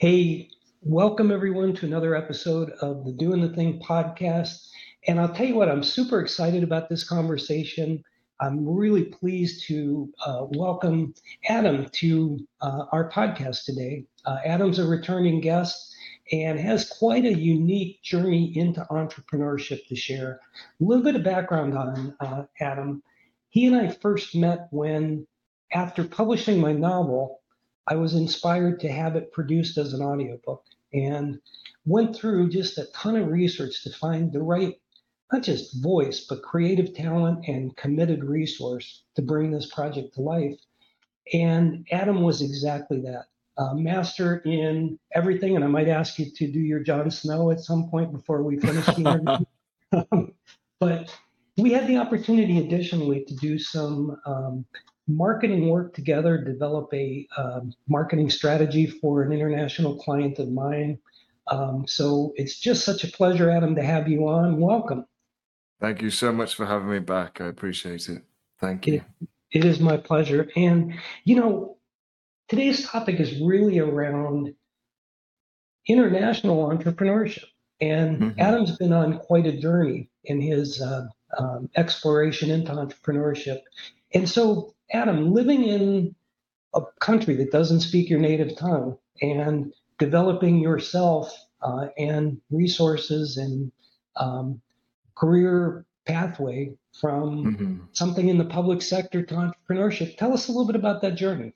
Hey, welcome everyone to another episode of the Doing the Thing podcast. And I'll tell you what, I'm super excited about this conversation. I'm really pleased to uh, welcome Adam to uh, our podcast today. Uh, Adam's a returning guest and has quite a unique journey into entrepreneurship to share. A little bit of background on uh, Adam. He and I first met when, after publishing my novel, I was inspired to have it produced as an audiobook and went through just a ton of research to find the right, not just voice, but creative talent and committed resource to bring this project to life. And Adam was exactly that. Uh, master in everything, and I might ask you to do your Jon Snow at some point before we finish the interview. but we had the opportunity, additionally, to do some um, marketing work together, develop a um, marketing strategy for an international client of mine. Um, so it's just such a pleasure, Adam, to have you on. Welcome. Thank you so much for having me back. I appreciate it. Thank you. It, it is my pleasure. And, you know, today's topic is really around international entrepreneurship. And mm-hmm. Adam's been on quite a journey in his uh, um, exploration into entrepreneurship. And so Adam, living in a country that doesn't speak your native tongue and developing yourself uh, and resources and um, career pathway from mm-hmm. something in the public sector to entrepreneurship. Tell us a little bit about that journey.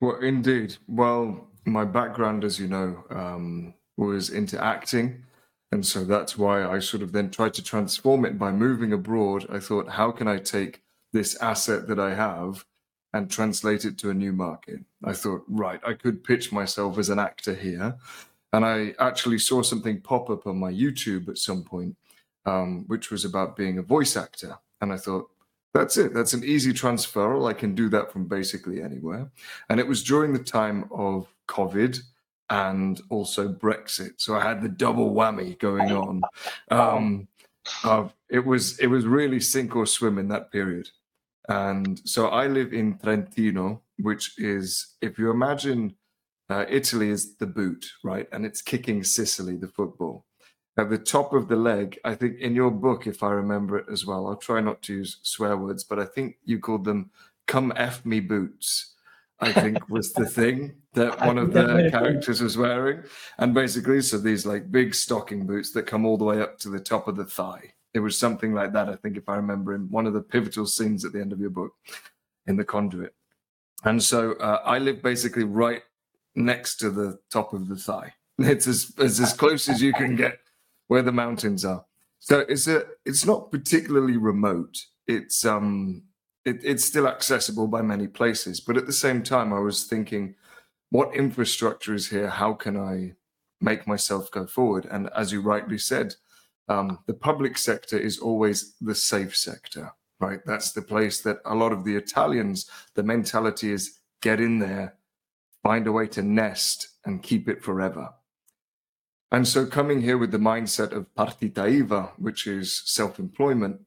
Well, indeed. Well, my background, as you know, um, was into acting. And so that's why I sort of then tried to transform it by moving abroad. I thought, how can I take this asset that I have and translate it to a new market. I thought, right, I could pitch myself as an actor here. And I actually saw something pop up on my YouTube at some point, um, which was about being a voice actor. And I thought, that's it. That's an easy transferal. I can do that from basically anywhere. And it was during the time of COVID and also Brexit. So I had the double whammy going on. Um, uh, it was it was really sink or swim in that period. And so I live in Trentino, which is, if you imagine uh, Italy is the boot, right? And it's kicking Sicily, the football. At the top of the leg, I think in your book, if I remember it as well, I'll try not to use swear words, but I think you called them come F me boots. I think was the thing that one of the characters was wearing. And basically, so these like big stocking boots that come all the way up to the top of the thigh. It was something like that, I think, if I remember, in one of the pivotal scenes at the end of your book, in the conduit. And so uh, I live basically right next to the top of the thigh. It's as, it's as close as you can get where the mountains are. So it's a it's not particularly remote. It's um it, it's still accessible by many places, but at the same time, I was thinking, what infrastructure is here? How can I make myself go forward? And as you rightly said, um, the public sector is always the safe sector, right? That's the place that a lot of the Italians, the mentality is get in there, find a way to nest and keep it forever. And so coming here with the mindset of partita IVA, which is self-employment,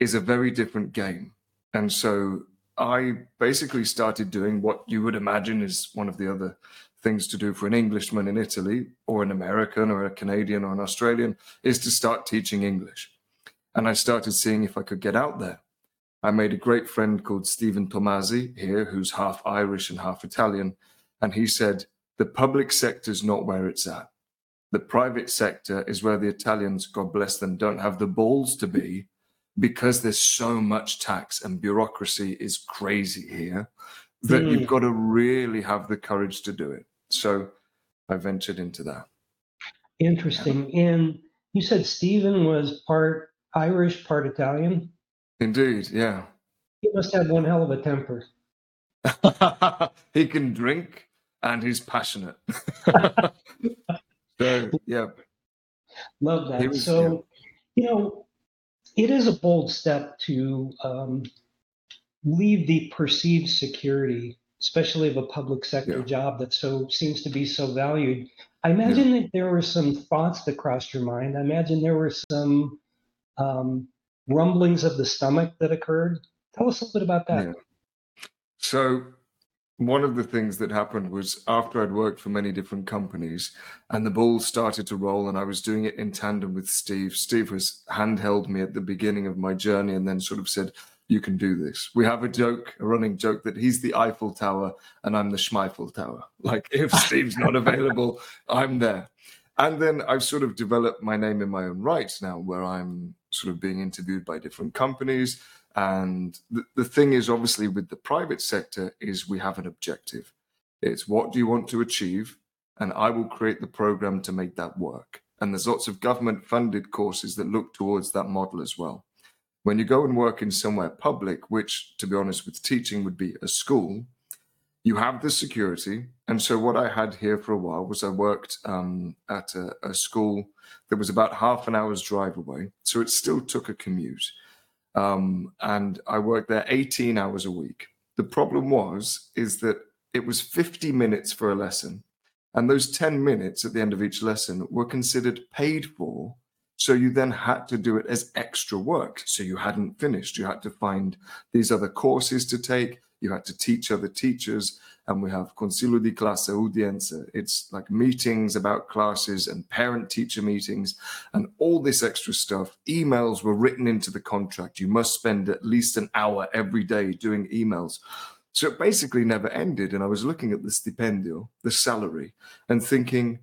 is a very different game. And so I basically started doing what you would imagine is one of the other things to do for an Englishman in Italy or an American or a Canadian or an Australian is to start teaching English. And I started seeing if I could get out there. I made a great friend called Stephen Tomasi here, who's half Irish and half Italian. And he said, the public sector is not where it's at. The private sector is where the Italians, God bless them, don't have the balls to be because there's so much tax and bureaucracy is crazy here that mm. you've got to really have the courage to do it. So I ventured into that. Interesting. And you said Stephen was part Irish, part Italian? Indeed, yeah. He must have one hell of a temper. he can drink and he's passionate. so, yeah. Love that. Was, so, yeah. you know, it is a bold step to um, leave the perceived security especially of a public sector yeah. job that so seems to be so valued. I imagine yeah. that there were some thoughts that crossed your mind. I imagine there were some um, rumblings of the stomach that occurred. Tell us a little bit about that. Yeah. So one of the things that happened was after I'd worked for many different companies and the ball started to roll and I was doing it in tandem with Steve. Steve was handheld me at the beginning of my journey and then sort of said, you can do this. We have a joke, a running joke that he's the Eiffel Tower and I'm the Schmeifel Tower. Like if Steve's not available, I'm there. And then I've sort of developed my name in my own right now, where I'm sort of being interviewed by different companies. And the, the thing is, obviously, with the private sector, is we have an objective. It's what do you want to achieve? And I will create the program to make that work. And there's lots of government funded courses that look towards that model as well. When you go and work in somewhere public, which to be honest with teaching would be a school, you have the security. And so what I had here for a while was I worked um, at a, a, school that was about half an hour's drive away. So it still took a commute. Um, and I worked there 18 hours a week. The problem was, is that it was 50 minutes for a lesson. And those 10 minutes at the end of each lesson were considered paid for so you then had to do it as extra work. So you hadn't finished. You had to find these other courses to take. You had to teach other teachers. And we have Consiglio di Classe Udienza. It's like meetings about classes and parent teacher meetings and all this extra stuff. Emails were written into the contract. You must spend at least an hour every day doing emails. So it basically never ended. And I was looking at the stipendio, the salary, and thinking,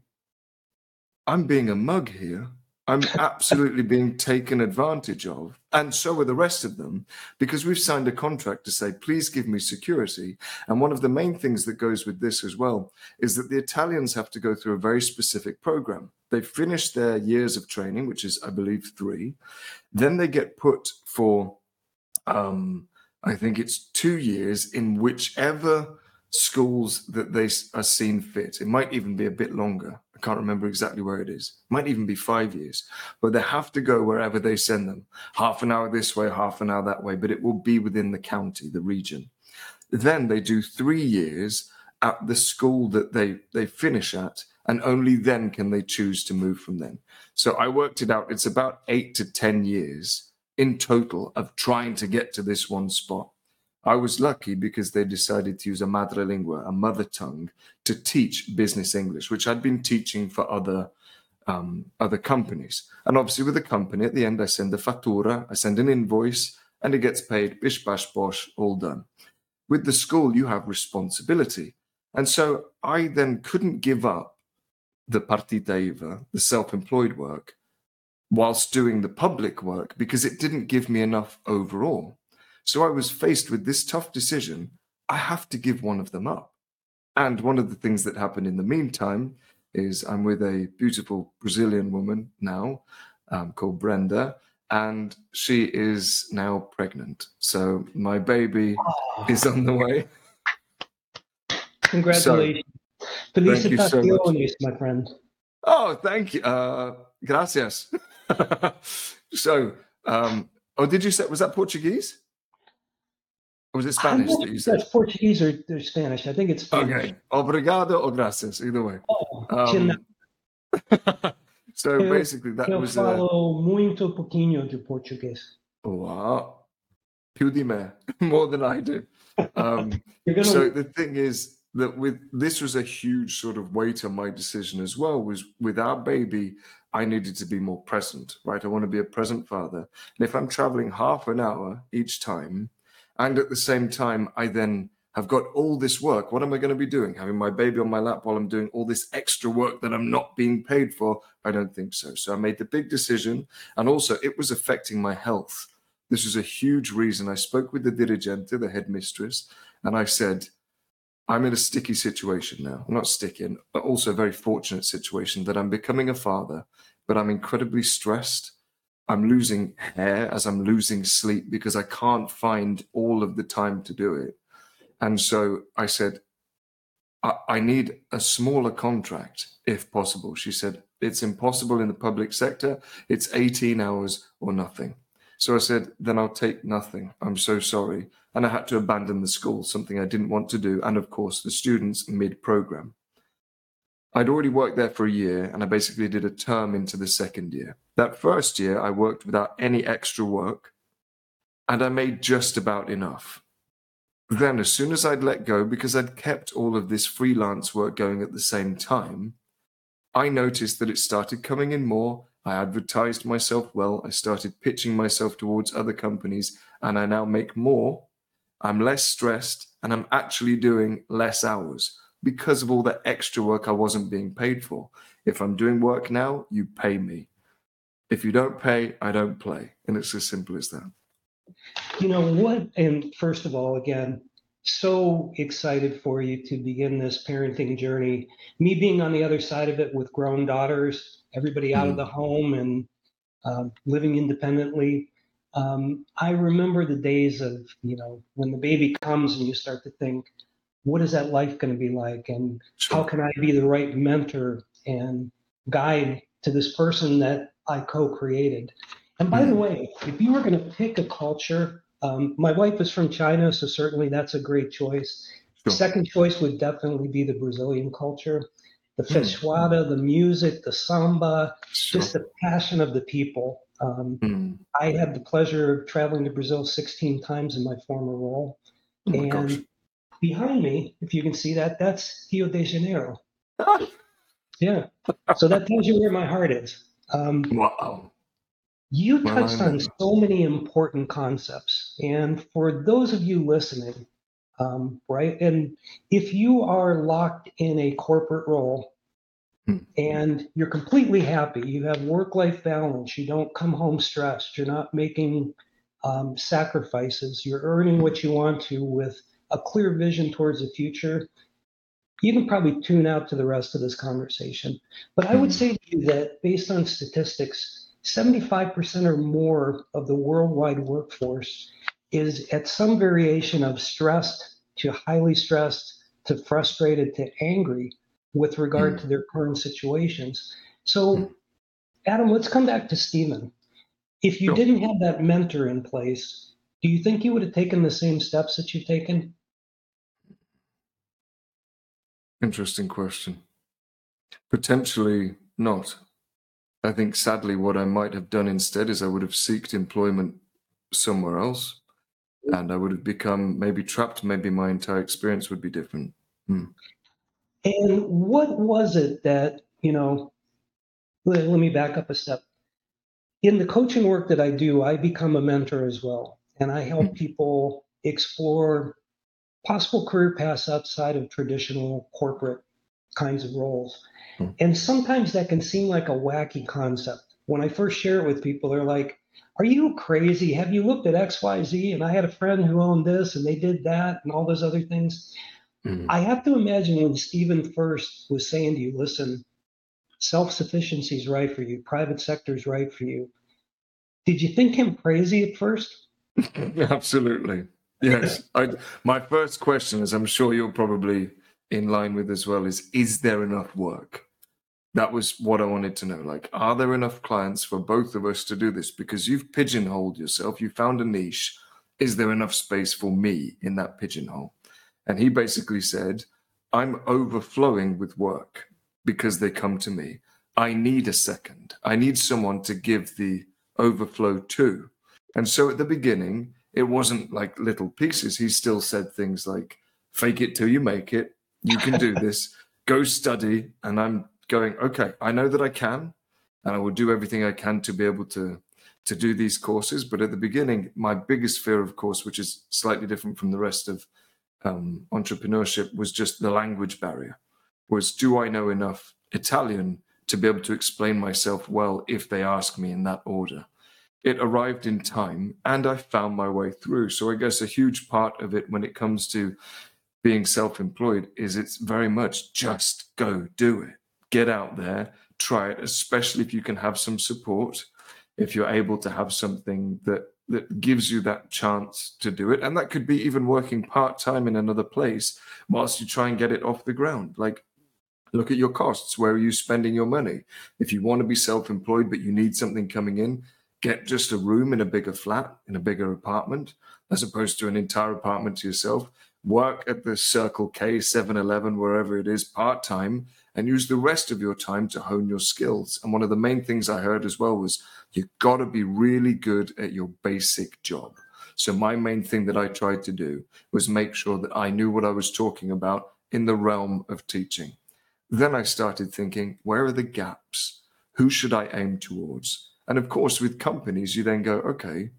I'm being a mug here I'm absolutely being taken advantage of. And so are the rest of them, because we've signed a contract to say, please give me security. And one of the main things that goes with this as well is that the Italians have to go through a very specific program. They finish their years of training, which is, I believe, three. Then they get put for, um, I think it's two years in whichever schools that they are seen fit. It might even be a bit longer can't remember exactly where it is. Might even be five years, but they have to go wherever they send them. Half an hour this way, half an hour that way, but it will be within the county, the region. Then they do three years at the school that they they finish at, and only then can they choose to move from then. So I worked it out. It's about eight to ten years in total of trying to get to this one spot. I was lucky because they decided to use a madre madrelingua, a mother tongue, to teach business English, which I'd been teaching for other um, other companies. And obviously, with the company, at the end, I send a fattura, I send an invoice, and it gets paid. Bish bash bosh, all done. With the school, you have responsibility, and so I then couldn't give up the partita IVA, the self-employed work, whilst doing the public work because it didn't give me enough overall. So I was faced with this tough decision. I have to give one of them up. And one of the things that happened in the meantime is I'm with a beautiful Brazilian woman now um, called Brenda, and she is now pregnant. So my baby oh. is on the way. Congratulations. So, Felicitaciones, so my friend. Oh, thank you. Uh, gracias. so, um, oh, did you say, was that Portuguese? Or was it Spanish that you said? That's Portuguese or, or, Spanish. I think it's Spanish. Okay. Obrigado or gracias, either way. Oh, um, so eu, basically that was. Eu falo uh, muito pouquinho de português. Wow. Più di me, more than I do. Um, gonna... So the thing is that with this was a huge sort of weight on my decision as well. Was with our baby, I needed to be more present, right? I want to be a present father, and if I'm traveling half an hour each time and at the same time, I then have got all this work. What am I going to be doing? Having my baby on my lap while I'm doing all this extra work that I'm not being paid for? I don't think so. So I made the big decision. And also, it was affecting my health. This was a huge reason. I spoke with the dirigente, the headmistress, and I said, I'm in a sticky situation now. I'm not sticky, but also a very fortunate situation that I'm becoming a father, but I'm incredibly stressed. I'm losing hair as I'm losing sleep because I can't find all of the time to do it. And so I said, I, I need a smaller contract if possible. She said, It's impossible in the public sector. It's 18 hours or nothing. So I said, Then I'll take nothing. I'm so sorry. And I had to abandon the school, something I didn't want to do. And of course, the students mid program. I'd already worked there for a year and I basically did a term into the second year. That first year, I worked without any extra work and I made just about enough. then, as soon as I'd let go, because I'd kept all of this freelance work going at the same time, I noticed that it started coming in more. I advertised myself well. I started pitching myself towards other companies, and I now make more. I'm less stressed, and I'm actually doing less hours because of all the extra work I wasn't being paid for. If I'm doing work now, you pay me. If you don't pay, I don't play. And it's as simple as that. You know what? And first of all, again, so excited for you to begin this parenting journey. Me being on the other side of it with grown daughters, everybody out mm. of the home and uh, living independently. Um, I remember the days of, you know, when the baby comes and you start to think, what is that life going to be like? And sure. how can I be the right mentor and guide to this person that I co created? And by mm. the way, if you were going to pick a culture um, my wife is from China, so certainly that's a great choice. Sure. Second choice would definitely be the Brazilian culture, the hmm. feijoada, mm. the music, the samba, sure. just the passion of the people. Um, mm. I had the pleasure of traveling to Brazil 16 times in my former role. Oh and gosh. Behind me, if you can see that, that's Rio de Janeiro. yeah. So that tells you where my heart is. Um, wow. You touched on so many important concepts. And for those of you listening, um, right, and if you are locked in a corporate role hmm. and you're completely happy, you have work life balance, you don't come home stressed, you're not making um, sacrifices, you're earning what you want to with a clear vision towards the future, you can probably tune out to the rest of this conversation. But I would hmm. say to you that based on statistics, 75% or more of the worldwide workforce is at some variation of stressed to highly stressed to frustrated to angry with regard mm. to their current situations. So, mm. Adam, let's come back to Stephen. If you sure. didn't have that mentor in place, do you think you would have taken the same steps that you've taken? Interesting question. Potentially not. I think sadly, what I might have done instead is I would have sought employment somewhere else, and I would have become maybe trapped. Maybe my entire experience would be different. Hmm. And what was it that you know? Let, let me back up a step. In the coaching work that I do, I become a mentor as well, and I help hmm. people explore possible career paths outside of traditional corporate kinds of roles. Hmm. And sometimes that can seem like a wacky concept. When I first share it with people, they're like, Are you crazy? Have you looked at XYZ? And I had a friend who owned this and they did that and all those other things. Mm-hmm. I have to imagine when Stephen first was saying to you, Listen, self sufficiency is right for you, private sector is right for you. Did you think him crazy at first? Absolutely. Yes. I, my first question, as I'm sure you're probably in line with as well is is there enough work? That was what I wanted to know. Like, are there enough clients for both of us to do this? Because you've pigeonholed yourself, you found a niche. Is there enough space for me in that pigeonhole? And he basically said, I'm overflowing with work because they come to me. I need a second. I need someone to give the overflow to. And so at the beginning, it wasn't like little pieces. He still said things like, fake it till you make it, you can do this. Go study. And I'm going, okay, I know that I can, and I will do everything I can to be able to to do these courses. But at the beginning, my biggest fear, of course, which is slightly different from the rest of um, entrepreneurship, was just the language barrier. Was do I know enough Italian to be able to explain myself well if they ask me in that order? It arrived in time, and I found my way through. So I guess a huge part of it when it comes to being self-employed is it's very much just go do it. Get out there try it especially if you can have some support if you're able to have something that that gives you that chance to do it. And that could be even working part-time in another place whilst you try and get it off the ground. Like look at your costs. Where are you spending your money? If you want to be self-employed but you need something coming in get just a room in a bigger flat in a bigger apartment as opposed to an entire apartment to yourself work at the Circle K, 7 Eleven, wherever it is, part time, and use the rest of your time to hone your skills. And one of the main things I heard as well was you've got to be really good at your basic job. So my main thing that I tried to do was make sure that I knew what I was talking about in the realm of teaching. Then I started thinking, where are the gaps? Who should I aim towards? And of course, with companies, you then go, okay,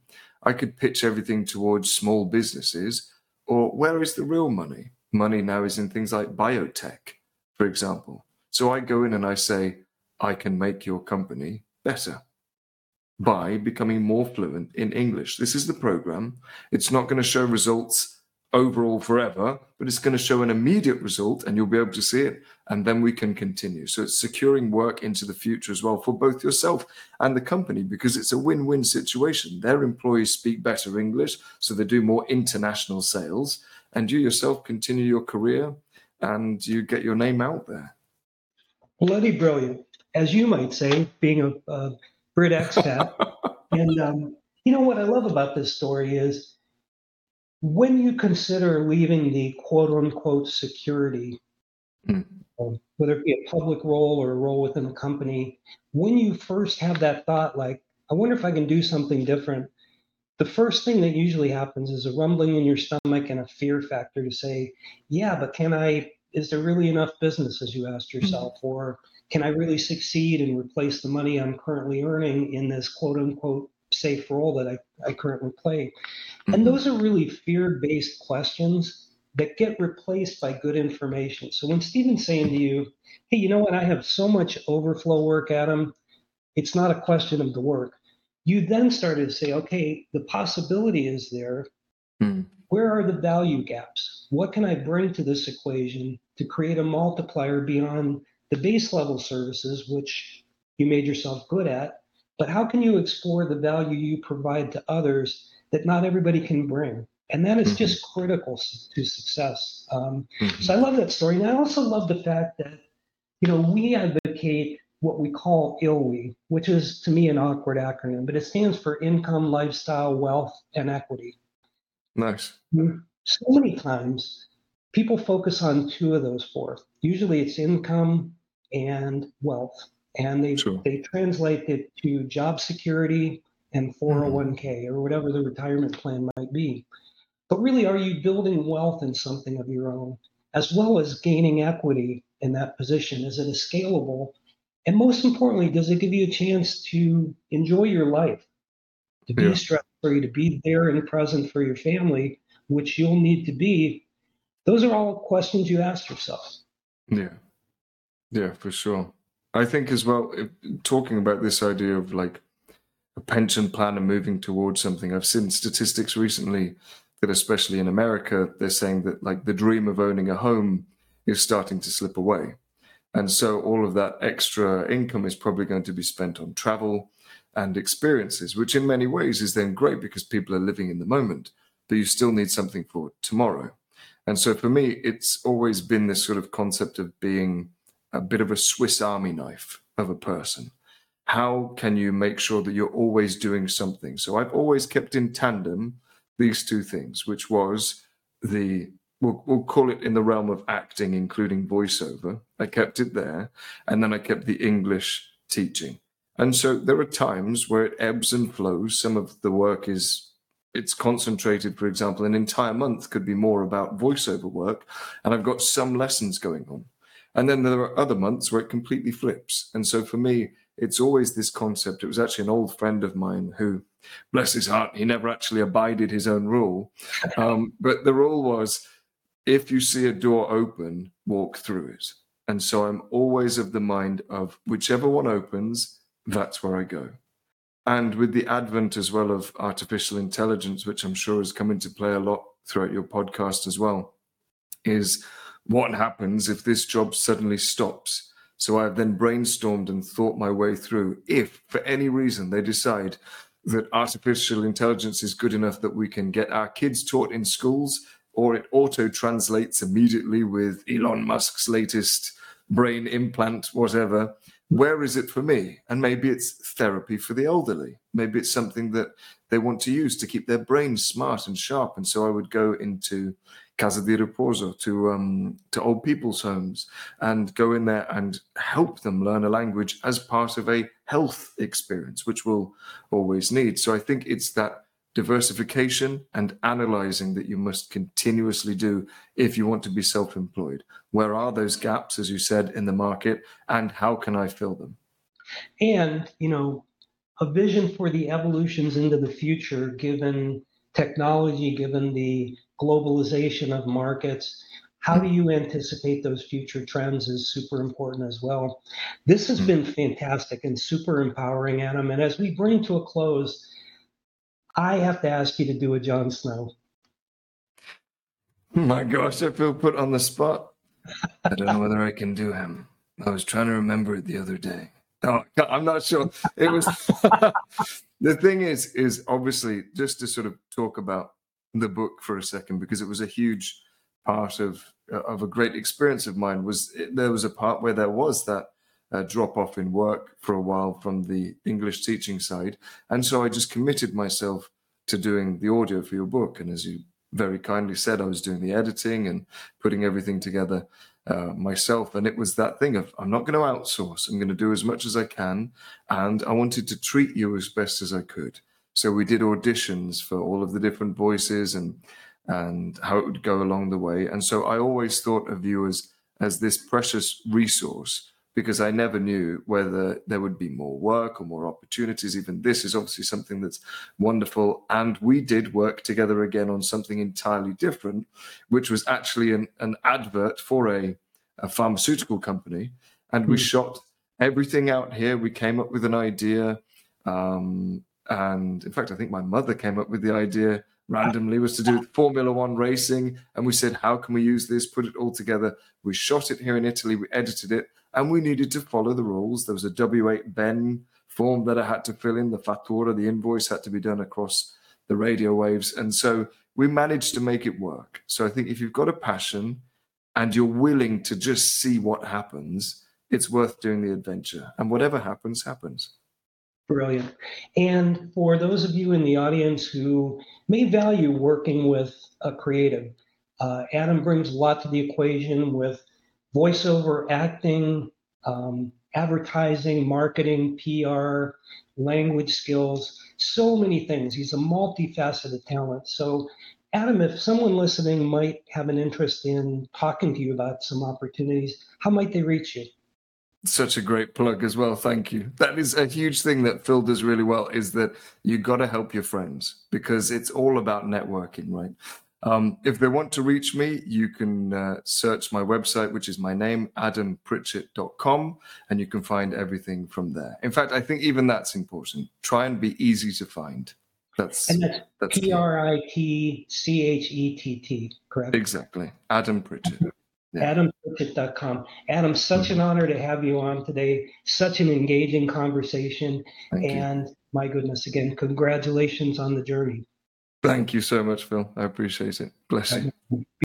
I could pitch everything towards small businesses, or where is the real money? Money now is in things like biotech, for example. So I go in and I say, I can make your company better by becoming more fluent in English. This is the program. It's not going to show results overall forever, but it's going to show an immediate result and you'll be able to see it. And then we can continue. So it's securing work into the future as well for both yourself and the company because it's a win win situation. Their employees speak better English, so they do more international sales. And you yourself continue your career and you get your name out there. Bloody brilliant, as you might say, being a, a Brit expat. and um, you know what I love about this story is when you consider leaving the quote unquote security, mm. whether it be a public role or a role within a company, when you first have that thought, like, I wonder if I can do something different, the first thing that usually happens is a rumbling in your stomach and a fear factor to say, yeah, but can I, is there really enough business, as you asked hmm. yourself? Mm-hmm. Or can I really succeed and replace the money I'm currently earning in this quote unquote safe role that I, I currently play? Mm-hmm. And those are really fear based questions that get replaced by good information. So when Stephen's saying to you, hey, you know what? I have so much overflow work, Adam, it's not a question of the work. You then started to say, okay, the possibility is there. Mm. Where are the value gaps? What can I bring to this equation to create a multiplier beyond the base level services, which you made yourself good at? But how can you explore the value you provide to others that not everybody can bring. And that is mm-hmm. just critical to success. Um, mm-hmm. So I love that story. And I also love the fact that, you know, we advocate what we call ILWE, which is to me an awkward acronym, but it stands for income, lifestyle, wealth, and equity. Nice. So many times people focus on two of those four. Usually it's income and wealth. And they, they translate it to job security, and 401k mm-hmm. or whatever the retirement plan might be. But really, are you building wealth in something of your own, as well as gaining equity in that position? Is it a scalable? And most importantly, does it give you a chance to enjoy your life, to be yeah. stress free, to be there and present for your family, which you'll need to be? Those are all questions you ask yourself. Yeah. Yeah, for sure. I think as well, talking about this idea of like a pension plan and moving towards something. I've seen statistics recently that, especially in America, they're saying that like the dream of owning a home is starting to slip away. And so all of that extra income is probably going to be spent on travel and experiences, which in many ways is then great because people are living in the moment, but you still need something for tomorrow. And so for me, it's always been this sort of concept of being a bit of a Swiss army knife of a person how can you make sure that you're always doing something? So I've always kept in tandem these two things, which was the we'll, we'll call it in the realm of acting, including voiceover. I kept it there, and then I kept the English teaching. And so there are times where it ebbs and flows. Some of the work is it's concentrated, for example, an entire month could be more about voiceover work, and I've got some lessons going on. And then there are other months where it completely flips. And so for me, it's always this concept. It was actually an old friend of mine who, bless his heart, he never actually abided his own rule. Um, but the rule was if you see a door open, walk through it. And so I'm always of the mind of whichever one opens, that's where I go. And with the advent as well of artificial intelligence, which I'm sure has come into play a lot throughout your podcast as well, is what happens if this job suddenly stops? So I've then brainstormed and thought my way through if, for any reason, they decide that artificial intelligence is good enough that we can get our kids taught in schools, or it auto translates immediately with Elon Musk's latest brain implant, whatever. Where is it for me? And maybe it's therapy for the elderly. Maybe it's something that they want to use to keep their brains smart and sharp. And so I would go into Casa di Riposo, to um, to old people's homes, and go in there and help them learn a language as part of a health experience, which we'll always need. So I think it's that diversification and analyzing that you must continuously do if you want to be self employed. Where are those gaps, as you said, in the market, and how can I fill them? And, you know, a vision for the evolutions into the future, given technology, given the globalization of markets. How do you anticipate those future trends is super important as well. This has been fantastic and super empowering, Adam. And as we bring to a close, I have to ask you to do a Jon Snow. My gosh, I feel put on the spot. I don't know whether I can do him. I was trying to remember it the other day. Oh, I'm not sure. It was the thing is, is obviously just to sort of talk about the book for a second because it was a huge part of of a great experience of mine. Was there was a part where there was that uh, drop off in work for a while from the English teaching side, and so I just committed myself to doing the audio for your book. And as you very kindly said, I was doing the editing and putting everything together uh, myself. And it was that thing of, I'm not going to outsource. I'm going to do as much as I can. And I wanted to treat you as best as I could. So we did auditions for all of the different voices and and how it would go along the way. And so I always thought of you as as this precious resource because I never knew whether there would be more work or more opportunities. Even this is obviously something that's wonderful. And we did work together again on something entirely different, which was actually an, an advert for a, a pharmaceutical company. And we mm. shot everything out here. We came up with an idea. Um, and in fact, I think my mother came up with the idea ah. randomly was to do Formula One racing. And we said, how can we use this? Put it all together. We shot it here in Italy. We edited it and we needed to follow the rules. There was a W8 Ben form that I had to fill in. The fattura, the invoice had to be done across the radio waves. And so we managed to make it work. So I think if you've got a passion and you're willing to just see what happens, it's worth doing the adventure. And whatever happens, happens. Brilliant. And for those of you in the audience who may value working with a creative, uh, Adam brings a lot to the equation with voiceover acting, um, advertising, marketing, PR, language skills, so many things. He's a multifaceted talent. So, Adam, if someone listening might have an interest in talking to you about some opportunities, how might they reach you? Such a great plug as well. Thank you. That is a huge thing that Phil does really well is that you got to help your friends because it's all about networking, right? Um, if they want to reach me, you can uh, search my website, which is my name, adampritchett.com, and you can find everything from there. In fact, I think even that's important. Try and be easy to find. That's, and that's P R I T C H E T T, correct? Exactly. Adam Pritchett. Yeah. Adam, such an honor to have you on today. Such an engaging conversation. Thank and you. my goodness, again, congratulations on the journey. Thank you so much, Phil. I appreciate it. Bless you.